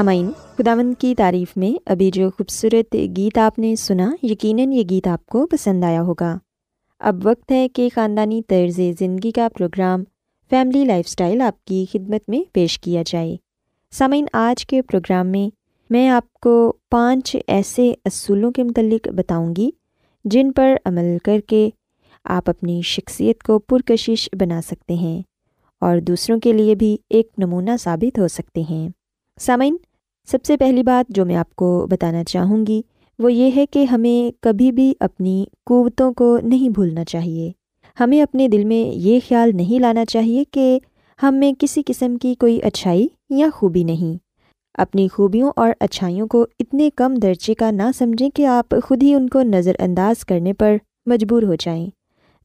سامعین، خداوند کی تعریف میں ابھی جو خوبصورت گیت آپ نے سنا، یقیناً یہ گیت آپ کو پسند آیا ہوگا۔ اب وقت ہے کہ خاندانی طرز زندگی کا پروگرام فیملی لائف اسٹائل آپ کی خدمت میں پیش کیا جائے۔ سامعین، آج کے پروگرام میں میں آپ کو پانچ ایسے اصولوں کے متعلق بتاؤں گی جن پر عمل کر کے آپ اپنی شخصیت کو پرکشش بنا سکتے ہیں اور دوسروں کے لیے بھی ایک نمونہ ثابت ہو سکتے ہیں۔ سامعین سب سے پہلی بات جو میں آپ کو بتانا چاہوں گی وہ یہ ہے کہ ہمیں کبھی بھی اپنی قوتوں کو نہیں بھولنا چاہیے۔ ہمیں اپنے دل میں یہ خیال نہیں لانا چاہیے کہ ہم میں کسی قسم کی کوئی اچھائی یا خوبی نہیں۔ اپنی خوبیوں اور اچھائیوں کو اتنے کم درجے کا نہ سمجھیں کہ آپ خود ہی ان کو نظر انداز کرنے پر مجبور ہو جائیں۔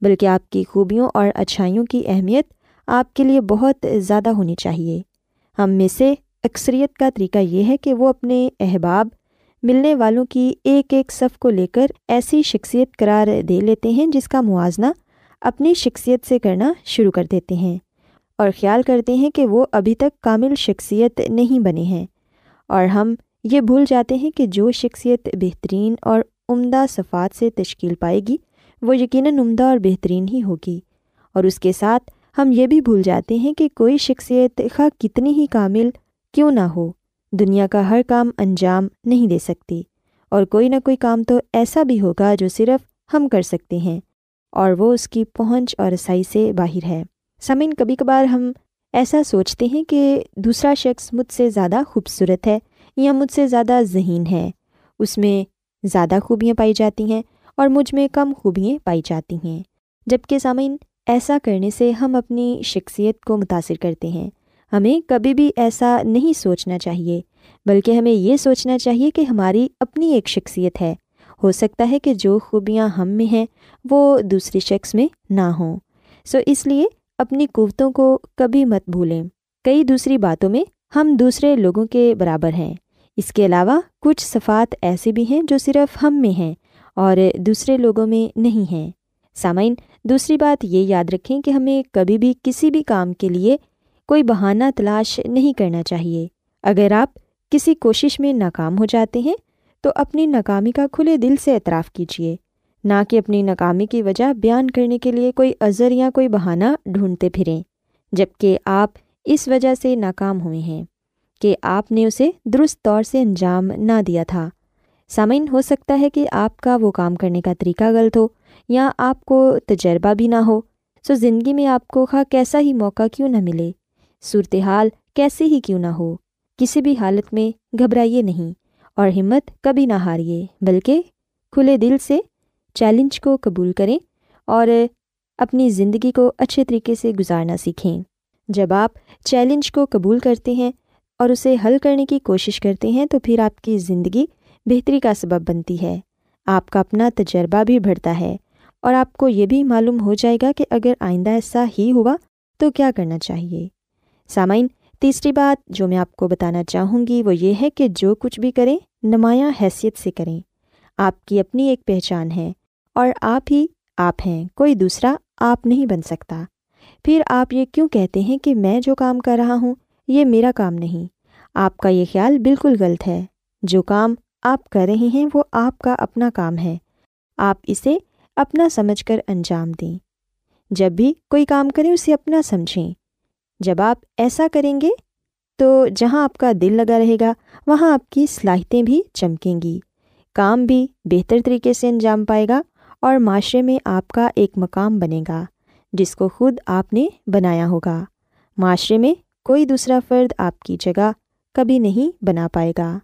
بلکہ آپ کی خوبیوں اور اچھائیوں کی اہمیت آپ کے لیے بہت زیادہ ہونی چاہیے۔ ہم میں سے اکثریت کا طریقہ یہ ہے کہ وہ اپنے احباب، ملنے والوں کی ایک ایک صف کو لے کر ایسی شخصیت قرار دے لیتے ہیں جس کا موازنہ اپنی شخصیت سے کرنا شروع کر دیتے ہیں اور خیال کرتے ہیں کہ وہ ابھی تک کامل شخصیت نہیں بنے ہیں۔ اور ہم یہ بھول جاتے ہیں کہ جو شخصیت بہترین اور عمدہ صفات سے تشکیل پائے گی، وہ یقیناً عمدہ اور بہترین ہی ہوگی۔ اور اس کے ساتھ ہم یہ بھی بھول جاتے ہیں کہ کوئی شخصیت خواہ کتنی ہی کامل کیوں نہ ہو؟ دنیا کا ہر کام انجام نہیں دے سکتی، اور کوئی نہ کوئی کام تو ایسا بھی ہوگا جو صرف ہم کر سکتے ہیں، اور وہ اس کی پہنچ اور رسائی سے باہر ہے۔ سمن، کبھی کبھار ہم ایسا سوچتے ہیں کہ دوسرا شخص مجھ سے زیادہ خوبصورت ہے یا مجھ سے زیادہ ذہین ہے۔ اس میں زیادہ خوبیاں پائی جاتی ہیں اور مجھ میں کم خوبیاں پائی جاتی ہیں۔ جبکہ سامعین ایسا کرنے سے ہم اپنی شخصیت کو متاثر کرتے ہیں۔ ہمیں کبھی بھی ایسا نہیں سوچنا چاہیے، بلکہ ہمیں یہ سوچنا چاہیے کہ ہماری اپنی ایک شخصیت ہے۔ ہو سکتا ہے کہ جو خوبیاں ہم میں ہیں، وہ دوسرے شخص میں نہ ہوں۔ سو اس لیے اپنی قوتوں کو کبھی مت بھولیں۔ کئی دوسری باتوں میں ہم دوسرے لوگوں کے برابر ہیں۔ اس کے علاوہ کچھ صفات ایسے بھی ہیں جو صرف ہم میں ہیں اور دوسرے لوگوں میں نہیں ہیں۔ سامعین، دوسری بات یہ یاد رکھیں کہ ہمیں کبھی بھی کسی بھی کام کے لیے کوئی بہانہ تلاش نہیں کرنا چاہیے۔ اگر آپ کسی کوشش میں ناکام ہو جاتے ہیں، تو اپنی ناکامی کا کھلے دل سے اعتراف کیجیے۔ نہ کہ اپنی ناکامی کی وجہ بیان کرنے کے لیے کوئی عذر یا کوئی بہانہ ڈھونڈتے پھریں جبکہ آپ اس وجہ سے ناکام ہوئے ہیں کہ آپ نے اسے درست طور سے انجام نہ دیا تھا۔ سامعین، ہو سکتا ہے کہ آپ کا وہ کام کرنے کا طریقہ غلط ہو یا آپ کو تجربہ بھی نہ ہو۔ سو زندگی میں آپ کو خواہ کیسا ہی موقع کیوں نہ ملے صورتحال کیسے ہی کیوں نہ ہو، کسی بھی حالت میں گھبرائیے نہیں اور ہمت کبھی نہ ہاریے بلکہ کھلے دل سے چیلنج کو قبول کریں اور اپنی زندگی کو اچھے طریقے سے گزارنا سیکھیں۔ جب آپ چیلنج کو قبول کرتے ہیں اور اسے حل کرنے کی کوشش کرتے ہیں، تو پھر آپ کی زندگی بہتری کا سبب بنتی ہے۔ آپ کا اپنا تجربہ بھی بڑھتا ہے اور آپ کو یہ بھی معلوم ہو جائے گا کہ اگر آئندہ ایسا ہی ہوا تو کیا کرنا چاہیے۔ سامعین، تیسری بات جو میں آپ کو بتانا چاہوں گی وہ یہ ہے کہ جو کچھ بھی کریں، نمایاں حیثیت سے کریں۔ آپ کی اپنی ایک پہچان ہے اور آپ ہی آپ ہیں، کوئی دوسرا آپ نہیں بن سکتا۔ پھر آپ یہ کیوں کہتے ہیں کہ میں جو کام کر رہا ہوں، یہ میرا کام نہیں۔ آپ کا یہ خیال بالکل غلط ہے۔ جو کام آپ کر رہے ہیں، وہ آپ کا اپنا کام ہے۔ آپ اسے اپنا سمجھ کر انجام دیں۔ جب بھی کوئی کام کریں، اسے اپنا سمجھیں۔ جب آپ ایسا کریں گے تو جہاں آپ کا دل لگا رہے گا، وہاں آپ کی صلاحیتیں بھی چمکیں گی۔ کام بھی بہتر طریقے سے انجام پائے گا اور معاشرے میں آپ کا ایک مقام بنے گا، جس کو خود آپ نے بنایا ہوگا۔ معاشرے میں کوئی دوسرا فرد آپ کی جگہ کبھی نہیں بنا پائے گا۔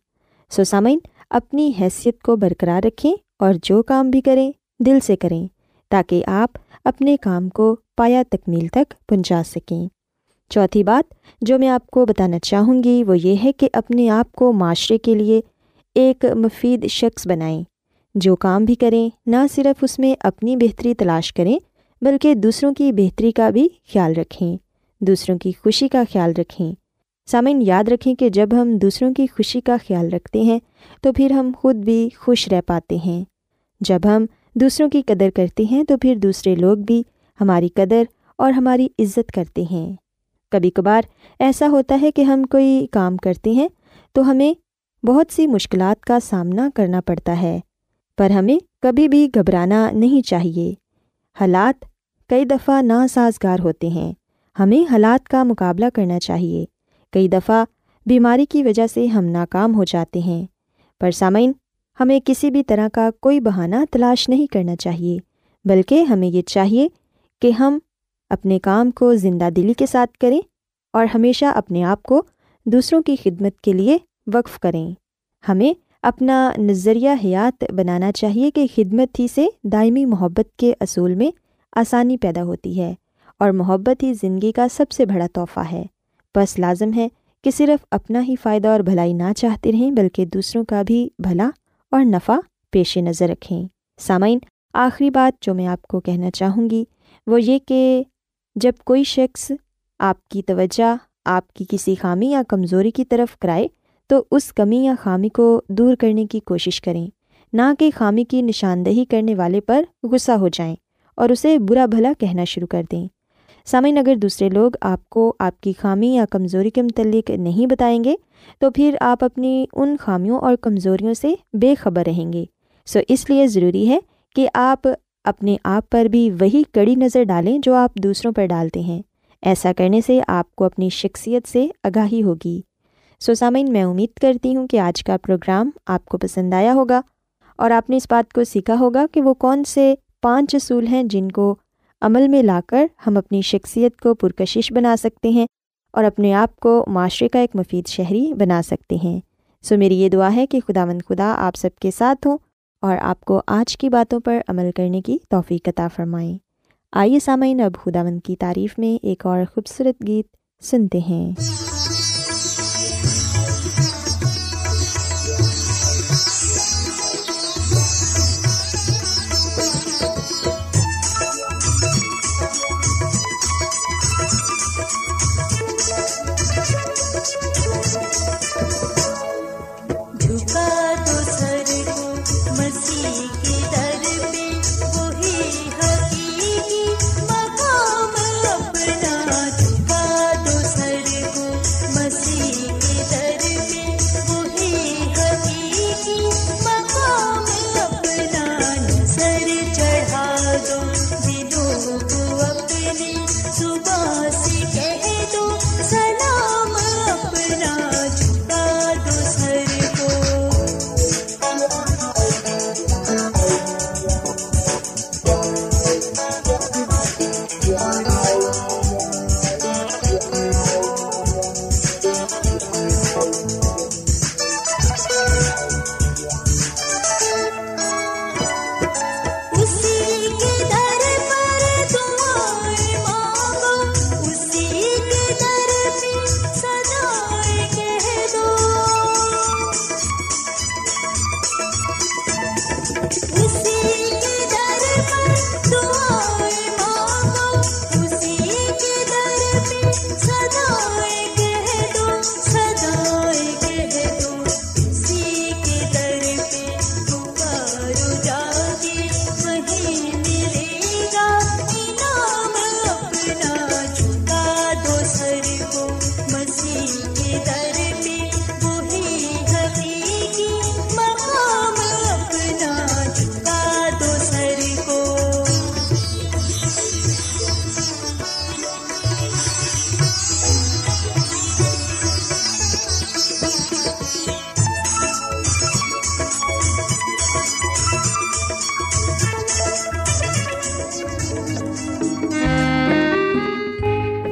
سو سامعین، اپنی حیثیت کو برقرار رکھیں اور جو کام بھی کریں، دل سے کریں، تاکہ آپ اپنے کام کو پایا تکمیل تک پہنچا سکیں۔ چوتھی بات جو میں آپ کو بتانا چاہوں گی وہ یہ ہے کہ اپنے آپ کو معاشرے کے لیے ایک مفید شخص بنائیں، جو کام بھی کریں، نہ صرف اس میں اپنی بہتری تلاش کریں، بلکہ دوسروں کی بہتری کا بھی خیال رکھیں، دوسروں کی خوشی کا خیال رکھیں۔ سامعین، یاد رکھیں کہ جب ہم دوسروں کی خوشی کا خیال رکھتے ہیں، تو پھر ہم خود بھی خوش رہ پاتے ہیں۔ جب ہم دوسروں کی قدر کرتے ہیں، تو پھر دوسرے لوگ بھی ہماری قدر اور ہماری عزت کرتے ہیں۔ کبھی کبھار ایسا ہوتا ہے کہ ہم کوئی کام کرتے ہیں تو ہمیں بہت سی مشکلات کا سامنا کرنا پڑتا ہے، پر ہمیں کبھی بھی گھبرانا نہیں چاہیے۔ حالات کئی دفعہ ناسازگار ہوتے ہیں، ہمیں حالات کا مقابلہ کرنا چاہیے۔ کئی دفعہ بیماری کی وجہ سے ہم ناکام ہو جاتے ہیں، پر سامعین، ہمیں کسی بھی طرح کا کوئی بہانہ تلاش نہیں کرنا چاہیے، بلکہ ہمیں یہ چاہیے کہ ہم اپنے کام کو زندہ دلی کے ساتھ کریں اور ہمیشہ اپنے آپ کو دوسروں کی خدمت کے لیے وقف کریں۔ ہمیں اپنا نظریہ حیات بنانا چاہیے کہ خدمت ہی سے دائمی محبت کے اصول میں آسانی پیدا ہوتی ہے اور محبت ہی زندگی کا سب سے بڑا تحفہ ہے۔ بس لازم ہے کہ صرف اپنا ہی فائدہ اور بھلائی نہ چاہتے رہیں بلکہ دوسروں کا بھی بھلا اور نفع پیش نظر رکھیں۔ سامعین، آخری بات جو میں آپ کو کہنا چاہوں گی وہ یہ کہ جب کوئی شخص آپ کی توجہ، آپ کی کسی خامی یا کمزوری کی طرف کرائے، تو اس کمی یا خامی کو دور کرنے کی کوشش کریں۔ نہ کہ خامی کی نشاندہی کرنے والے پر غصہ ہو جائیں اور اسے برا بھلا کہنا شروع کر دیں۔ سامعین، اگر دوسرے لوگ آپ کو آپ کی خامی یا کمزوری کے متعلق نہیں بتائیں گے، تو پھر آپ اپنی ان خامیوں اور کمزوریوں سے بے خبر رہیں گے۔ سو اس لیے ضروری ہے کہ آپ اپنے آپ پر بھی وہی کڑی نظر ڈالیں جو آپ دوسروں پر ڈالتے ہیں۔ ایسا کرنے سے آپ کو اپنی شخصیت سے آگاہی ہوگی۔ سو سامعین، میں امید کرتی ہوں کہ آج کا پروگرام آپ کو پسند آیا ہوگا اور آپ نے اس بات کو سیکھا ہوگا کہ وہ کون سے پانچ اصول ہیں جن کو عمل میں لا کر ہم اپنی شخصیت کو پرکشش بنا سکتے ہیں اور اپنے آپ کو معاشرے کا ایک مفید شہری بنا سکتے ہیں۔ سو میری یہ دعا ہے کہ خدا مند خدا آپ سب کے ساتھ ہوں۔ اور آپ کو آج کی باتوں پر عمل کرنے کی توفیق عطا فرمائیں۔ آئیے سامعین، اب خدا مند کی تعریف میں ایک اور خوبصورت گیت سنتے ہیں۔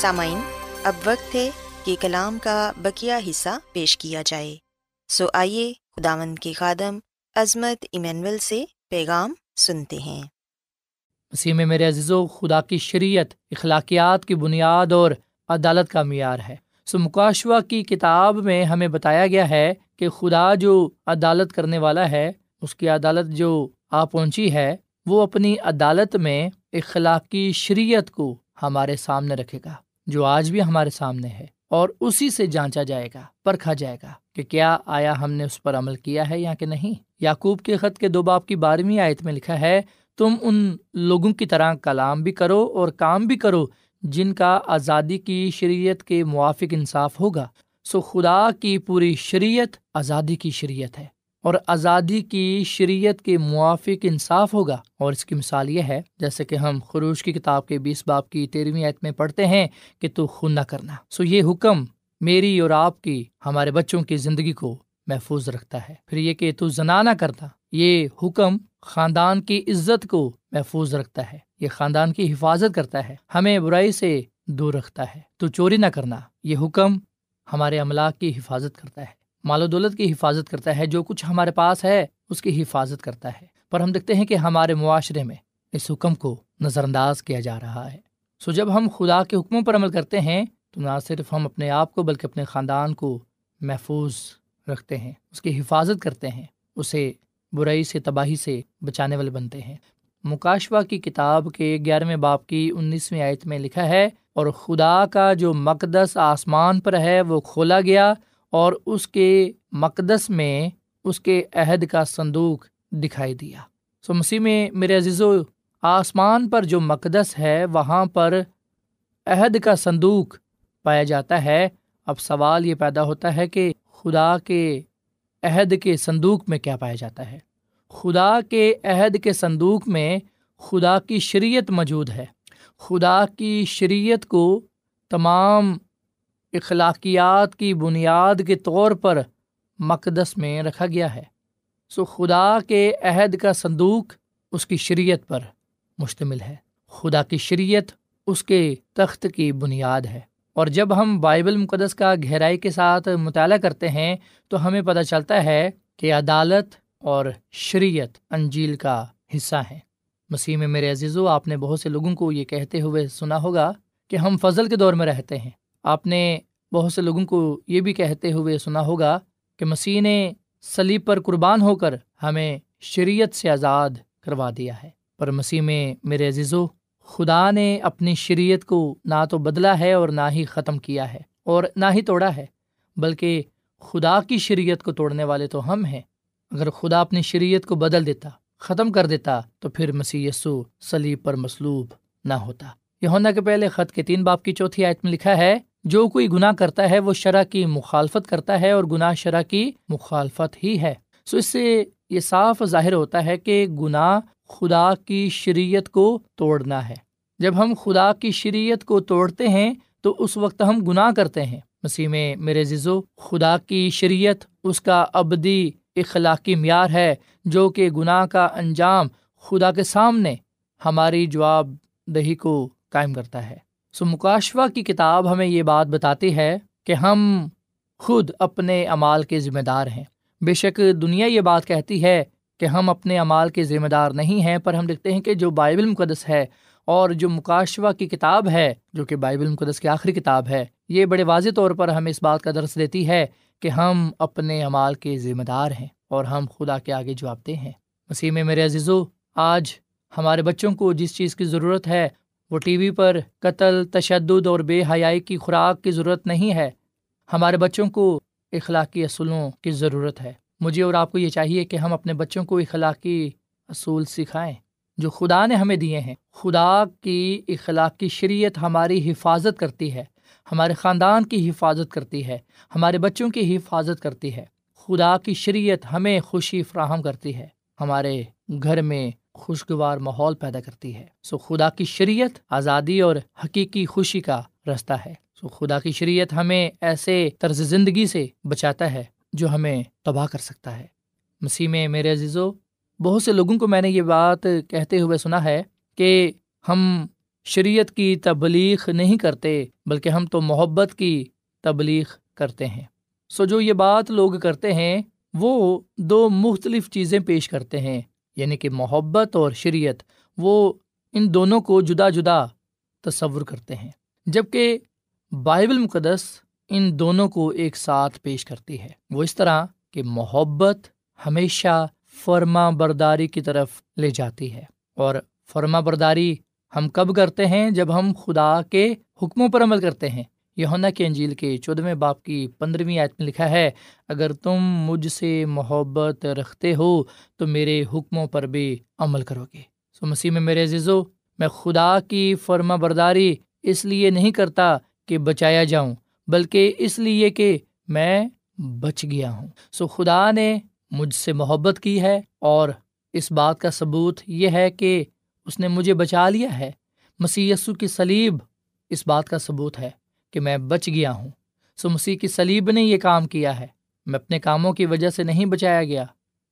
سامعین، اب وقت ہے کہ کلام کا بقیہ حصہ پیش کیا جائے۔ سو آئیے خداوند کے خادم عظمت ایمینول سے پیغام سنتے ہیں۔ مسیح میں میرے عزیز و خدا کی شریعت، اخلاقیات کی بنیاد اور عدالت کا معیار ہے۔ سو مکاشوہ کی کتاب میں ہمیں بتایا گیا ہے کہ خدا جو عدالت کرنے والا ہے، اس کی عدالت جو آ پہنچی ہے، وہ اپنی عدالت میں اخلاقی شریعت کو ہمارے سامنے رکھے گا۔ جو آج بھی ہمارے سامنے ہے، اور اسی سے جانچا جائے گا، پرکھا جائے گا کہ کیا آیا ہم نے اس پر عمل کیا ہے یا کہ نہیں۔ یعقوب کے خط کے دو باپ کی بارہویں آیت میں لکھا ہے، تم ان لوگوں کی طرح کلام بھی کرو اور کام بھی کرو جن کا آزادی کی شریعت کے موافق انصاف ہوگا۔ سو خدا کی پوری شریعت آزادی کی شریعت ہے۔ اور آزادی کی شریعت کے موافق انصاف ہوگا۔ اور اس کی مثال یہ ہے، جیسے کہ ہم خروش کی کتاب کے بیس باپ کی تیرہویں آیت میں پڑھتے ہیں کہ تو خون نہ کرنا۔ سو یہ حکم میری اور آپ کی، ہمارے بچوں کی زندگی کو محفوظ رکھتا ہے۔ پھر یہ کہ تو زنا نہ کرتا، یہ حکم خاندان کی عزت کو محفوظ رکھتا ہے۔ یہ خاندان کی حفاظت کرتا ہے، ہمیں برائی سے دور رکھتا ہے۔ تو چوری نہ کرنا، یہ حکم ہمارے املاک کی حفاظت کرتا ہے۔ مال و دولت کی حفاظت کرتا ہے، جو کچھ ہمارے پاس ہے، اس کی حفاظت کرتا ہے۔ پر ہم دیکھتے ہیں کہ ہمارے معاشرے میں اس حکم کو نظر انداز کیا جا رہا ہے۔ سو جب ہم خدا کے حکموں پر عمل کرتے ہیں، تو نہ صرف ہم اپنے آپ کو، بلکہ اپنے خاندان کو محفوظ رکھتے ہیں، اس کی حفاظت کرتے ہیں، اسے برائی سے، تباہی سے بچانے والے بنتے ہیں۔ مکاشوہ کی کتاب کے گیارہویں باپ کی انیسویں آیت میں لکھا ہے، اور خدا کا جو مقدس آسمان پر ہے، وہ کھولا گیا اور اس کے مقدس میں اس کے عہد کا صندوق دکھائی دیا۔ سو مسیح میں میرے عزیز و آسمان پر جو مقدس ہے، وہاں پر عہد کا صندوق پایا جاتا ہے۔ اب سوال یہ پیدا ہوتا ہے کہ خدا کے عہد کے صندوق میں کیا پایا جاتا ہے؟ خدا کے عہد کے صندوق میں خدا کی شریعت موجود ہے۔ خدا کی شریعت کو تمام اخلاقیات کی بنیاد کے طور پر مقدس میں رکھا گیا ہے۔ سو خدا کے عہد کا صندوق اس کی شریعت پر مشتمل ہے۔ خدا کی شریعت اس کے تخت کی بنیاد ہے۔ اور جب ہم بائبل مقدس کا گہرائی کے ساتھ مطالعہ کرتے ہیں، تو ہمیں پتہ چلتا ہے کہ عدالت اور شریعت انجیل کا حصہ ہیں۔ مسیح میں میرے عزیزو، آپ نے بہت سے لوگوں کو یہ کہتے ہوئے سنا ہوگا کہ ہم فضل کے دور میں رہتے ہیں۔ آپ نے بہت سے لوگوں کو یہ بھی کہتے ہوئے سنا ہوگا کہ مسیح نے سلیب پر قربان ہو کر ہمیں شریعت سے آزاد کروا دیا ہے۔ پر مسیح میں میرے عزیزو، خدا نے اپنی شریعت کو نہ تو بدلا ہے اور نہ ہی ختم کیا ہے اور نہ ہی توڑا ہے، بلکہ خدا کی شریعت کو توڑنے والے تو ہم ہیں۔ اگر خدا اپنی شریعت کو بدل دیتا، ختم کر دیتا، تو پھر مسیح یسو سلیب پر مصلوب نہ ہوتا۔ یہ کے پہلے خط کے تین باپ کی چوتھی آیت میں لکھا ہے جو کوئی گناہ کرتا ہے وہ شرح کی مخالفت کرتا ہے اور گناہ شرح کی مخالفت ہی ہے۔ سو اس سے یہ صاف ظاہر ہوتا ہے کہ گناہ خدا کی شریعت کو توڑنا ہے۔ جب ہم خدا کی شریعت کو توڑتے ہیں تو اس وقت ہم گناہ کرتے ہیں۔ مسیح میں میرے زیزو خدا کی شریعت اس کا ابدی اخلاقی معیار ہے جو کہ گناہ کا انجام خدا کے سامنے ہماری جواب دہی کو قائم کرتا ہے۔ سو مکاشوہ کی کتاب ہمیں یہ بات بتاتی ہے کہ ہم خود اپنے امال کے ذمہ دار ہیں۔ بے شک دنیا یہ بات کہتی ہے کہ ہم اپنے امال کے ذمہ دار نہیں ہیں، پر ہم دیکھتے ہیں کہ جو بائبل مقدس ہے اور جو مکاشوہ کی کتاب ہے، جو کہ بائبل مقدس کی آخری کتاب ہے، یہ بڑے واضح طور پر ہمیں اس بات کا درس دیتی ہے کہ ہم اپنے امال کے ذمہ دار ہیں اور ہم خدا کے آگے جواب دہ ہیں۔ مسیح میں میرے عزیزو، آج ہمارے بچوں کو جس چیز کی ضرورت ہے وہ ٹی وی پر قتل، تشدد اور بے حیائی کی خوراک کی ضرورت نہیں ہے۔ ہمارے بچوں کو اخلاقی اصولوں کی ضرورت ہے۔ مجھے اور آپ کو یہ چاہیے کہ ہم اپنے بچوں کو اخلاقی اصول سکھائیں جو خدا نے ہمیں دیے ہیں۔ خدا کی اخلاقی شریعت ہماری حفاظت کرتی ہے۔ ہمارے خاندان کی حفاظت کرتی ہے۔ ہمارے بچوں کی حفاظت کرتی ہے۔ خدا کی شریعت ہمیں خوشی فراہم کرتی ہے۔ ہمارے گھر میں خوشگوار ماحول پیدا کرتی ہے۔ سو خدا کی شریعت آزادی اور حقیقی خوشی کا رستہ ہے۔ سو خدا کی شریعت ہمیں ایسے طرز زندگی سے بچاتا ہے جو ہمیں تباہ کر سکتا ہے۔ مسیح میں میرے عزیزو، بہت سے لوگوں کو میں نے یہ بات کہتے ہوئے سنا ہے کہ ہم شریعت کی تبلیغ نہیں کرتے، بلکہ ہم تو محبت کی تبلیغ کرتے ہیں۔ سو جو یہ بات لوگ کرتے ہیں، وہ دو مختلف چیزیں پیش کرتے ہیں۔ یعنی کہ محبت اور شریعت، وہ ان دونوں کو جدا جدا تصور کرتے ہیں جبکہ بائبل مقدس ان دونوں کو ایک ساتھ پیش کرتی ہے۔ وہ اس طرح کہ محبت ہمیشہ فرما برداری کی طرف لے جاتی ہے۔ اور فرما برداری ہم کب کرتے ہیں؟ جب ہم خدا کے حکموں پر عمل کرتے ہیں۔ یونا کے انجیل کے چودھویں باپ کی پندرہویں آیت میں لکھا ہے، اگر تم مجھ سے محبت رکھتے ہو تو میرے حکموں پر بھی عمل کرو گے۔ سو مسیح میں میرے عزیزو، میں خدا کی فرما برداری اس لیے نہیں کرتا کہ بچایا جاؤں، بلکہ اس لیے کہ میں بچ گیا ہوں۔ سو خدا نے مجھ سے محبت کی ہے اور اس بات کا ثبوت یہ ہے کہ اس نے مجھے بچا لیا ہے۔ مسیح یسو کی سلیب اس بات کا ثبوت ہے۔ کہ میں بچ گیا ہوں۔ سو مسیح کی سلیب نے یہ کام کیا ہے۔ میں اپنے کاموں کی وجہ سے نہیں بچایا گیا،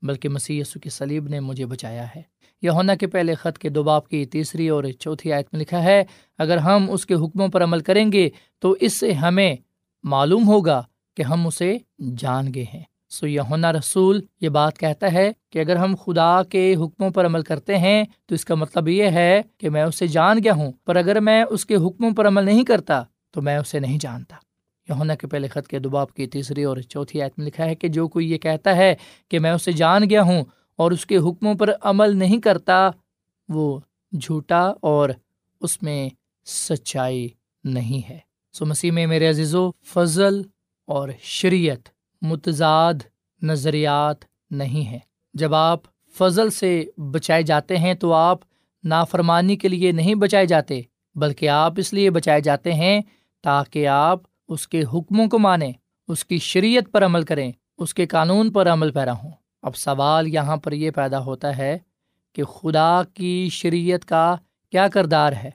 بلکہ مسیح یسو کی سلیب نے مجھے بچایا ہے۔ یہ ہونا کے پہلے خط کے دو باپ کی تیسری اور چوتھی آیت میں لکھا ہے، اگر ہم اس کے حکموں پر عمل کریں گے تو اس سے ہمیں معلوم ہوگا کہ ہم اسے جان گئے ہیں۔ سو یونا رسول یہ بات کہتا ہے کہ اگر ہم خدا کے حکموں پر عمل کرتے ہیں تو اس کا مطلب یہ ہے کہ میں اسے جان گیا ہوں، پر اگر میں اس کے حکموں پر عمل نہیں کرتا تو میں اسے نہیں جانتا۔ یونا کے پہلے خط کے دباب کی تیسری اور چوتھی آیت میں لکھا ہے کہ جو کوئی یہ کہتا ہے کہ میں اسے جان گیا ہوں اور اس کے حکموں پر عمل نہیں کرتا، وہ جھوٹا اور اس میں سچائی نہیں ہے۔ سو مسیح میں میرے عزیز و فضل اور شریعت، متضاد نظریات نہیں ہیں۔ جب آپ فضل سے بچائے جاتے ہیں تو آپ نافرمانی کے لیے نہیں بچائے جاتے، بلکہ آپ اس لیے بچائے جاتے ہیں تاکہ آپ اس کے حکموں کو مانیں، اس کی شریعت پر عمل کریں، اس کے قانون پر عمل پیرا ہوں۔ اب سوال یہاں پر یہ پیدا ہوتا ہے کہ خدا کی شریعت کا کیا کردار ہے؟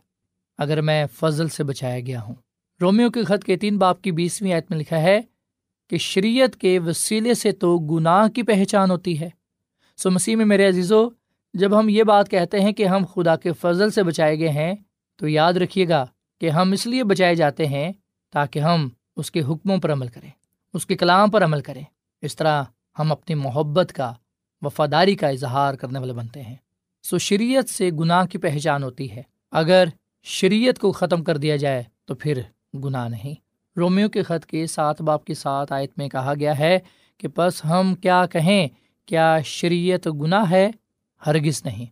اگر میں فضل سے بچایا گیا ہوں۔ رومیو کے خط کے تین باپ کی بیسویں آیت میں لکھا ہے کہ شریعت کے وسیلے سے تو گناہ کی پہچان ہوتی ہے۔ سو مسیح میں میرے عزیزو، جب ہم یہ بات کہتے ہیں کہ ہم خدا کے فضل سے بچائے گئے ہیں، تو یاد رکھیے گا کہ ہم اس لیے بچائے جاتے ہیں تاکہ ہم اس کے حکموں پر عمل کریں، اس کے کلام پر عمل کریں۔ اس طرح ہم اپنی محبت کا، وفاداری کا اظہار کرنے والے بنتے ہیں۔ سو شریعت سے گناہ کی پہچان ہوتی ہے۔ اگر شریعت کو ختم کر دیا جائے تو پھر گناہ نہیں۔ رومیو کے خط کے سات باپ کے ساتھ آیت میں کہا گیا ہے کہ بس ہم کیا کہیں، کیا شریعت گناہ ہے؟ ہرگز نہیں۔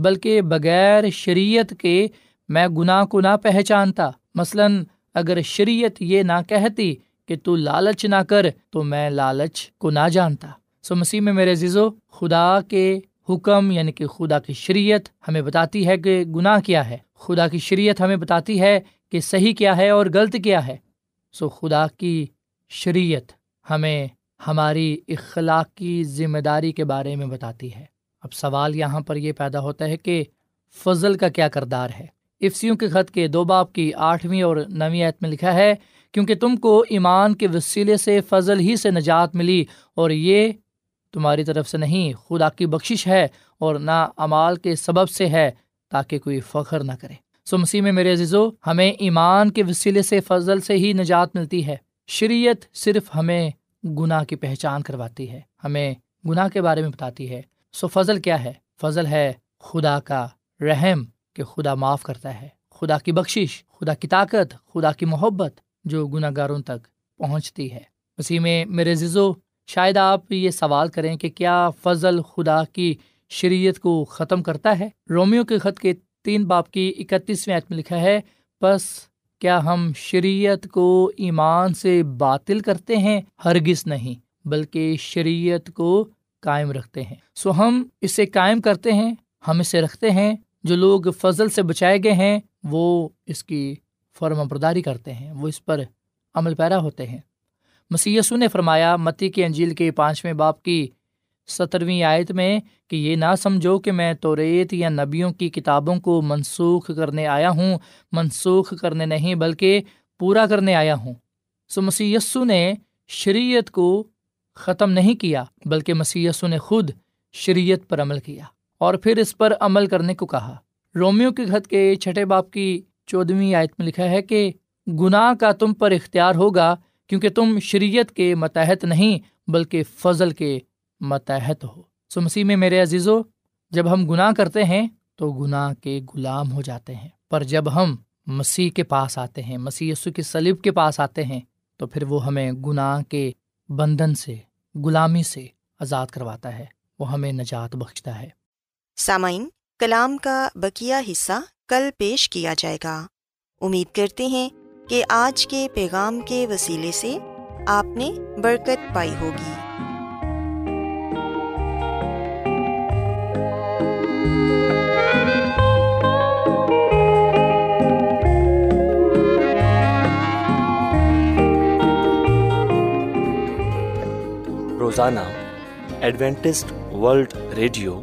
بلکہ بغیر شریعت کے میں گناہ کو نہ پہچانتا۔ مثلاً، اگر شریعت یہ نہ کہتی کہ تو لالچ نہ کر، تو میں لالچ کو نہ جانتا۔ سو مسیح میں میرے عزیزو، خدا کے حکم یعنی کہ خدا کی شریعت ہمیں بتاتی ہے کہ گناہ کیا ہے۔ خدا کی شریعت ہمیں بتاتی ہے کہ صحیح کیا ہے اور غلط کیا ہے۔ سو خدا کی شریعت ہمیں ہماری اخلاقی ذمہ داری کے بارے میں بتاتی ہے۔ اب سوال یہاں پر یہ پیدا ہوتا ہے کہ فضل کا کیا کردار ہے؟ افسیوں کے خط کے دو باپ کی آٹھویں اور نویں آیت میں لکھا ہے، کیونکہ تم کو ایمان کے وسیلے سے فضل ہی سے نجات ملی اور یہ تمہاری طرف سے نہیں، خدا کی بخشش ہے اور نہ امال کے سبب سے ہے تاکہ کوئی فخر نہ کرے۔ سو مسیح میں میرے عزیزو، ہمیں ایمان کے وسیلے سے فضل سے ہی نجات ملتی ہے۔ شریعت صرف ہمیں گناہ کی پہچان کرواتی ہے، ہمیں گناہ کے بارے میں بتاتی ہے۔ سو فضل کیا ہے؟ فضل ہے خدا کا رحم۔ کہ خدا معاف کرتا ہے، خدا کی بخشش، خدا کی طاقت، خدا کی محبت جو گناہ گاروں تک پہنچتی ہے۔ اسی میں میرے ززو شاید آپ یہ سوال کریں کہ کیا فضل خدا کی شریعت کو ختم کرتا ہے؟ رومیو کے خط کے تین باپ کی اکتیسویں عتم لکھا ہے بس کیا ہم شریعت کو ایمان سے باطل کرتے ہیں؟ ہرگز نہیں، بلکہ شریعت کو قائم رکھتے ہیں۔ سو ہم اسے قائم کرتے ہیں، ہم اسے رکھتے ہیں جو لوگ فضل سے بچائے گئے ہیں، وہ اس کی فرم برداری کرتے ہیں، وہ اس پر عمل پیرا ہوتے ہیں۔ مسی نے فرمایا، متی کی انجیل کے پانچویں باپ کی سترویں آیت میں کہ یہ نہ سمجھو کہ میں توریت یا نبیوں کی کتابوں کو منسوخ کرنے آیا ہوں، منسوخ کرنے نہیں، بلکہ پورا کرنے آیا ہوں۔ سو مسی نے شریعت کو ختم نہیں کیا، بلکہ مسی نے خود شریعت پر عمل کیا۔ اور پھر اس پر عمل کرنے کو کہا۔ رومیو کے خط کے چھٹے باپ کی چودھویں آیت میں لکھا ہے کہ گناہ کا تم پر اختیار ہوگا کیونکہ تم شریعت کے متحد نہیں بلکہ فضل کے متحد ہو۔ سو مسیح میں میرے عزیزو، جب ہم گناہ کرتے ہیں تو گناہ کے غلام ہو جاتے ہیں۔ پر جب ہم مسیح کے پاس آتے ہیں، مسیح یسو کے سلیب کے پاس آتے ہیں، تو پھر وہ ہمیں گناہ کے بندھن سے، غلامی سے آزاد کرواتا ہے۔ وہ ہمیں نجات بخشتا ہے۔ سامعین، کلام کا بکیا حصہ کل پیش کیا جائے گا۔ امید کرتے ہیں کہ آج کے پیغام کے وسیلے سے آپ نے برکت پائی ہوگی۔ روزانہ ایڈوینٹسٹ ورلڈ ریڈیو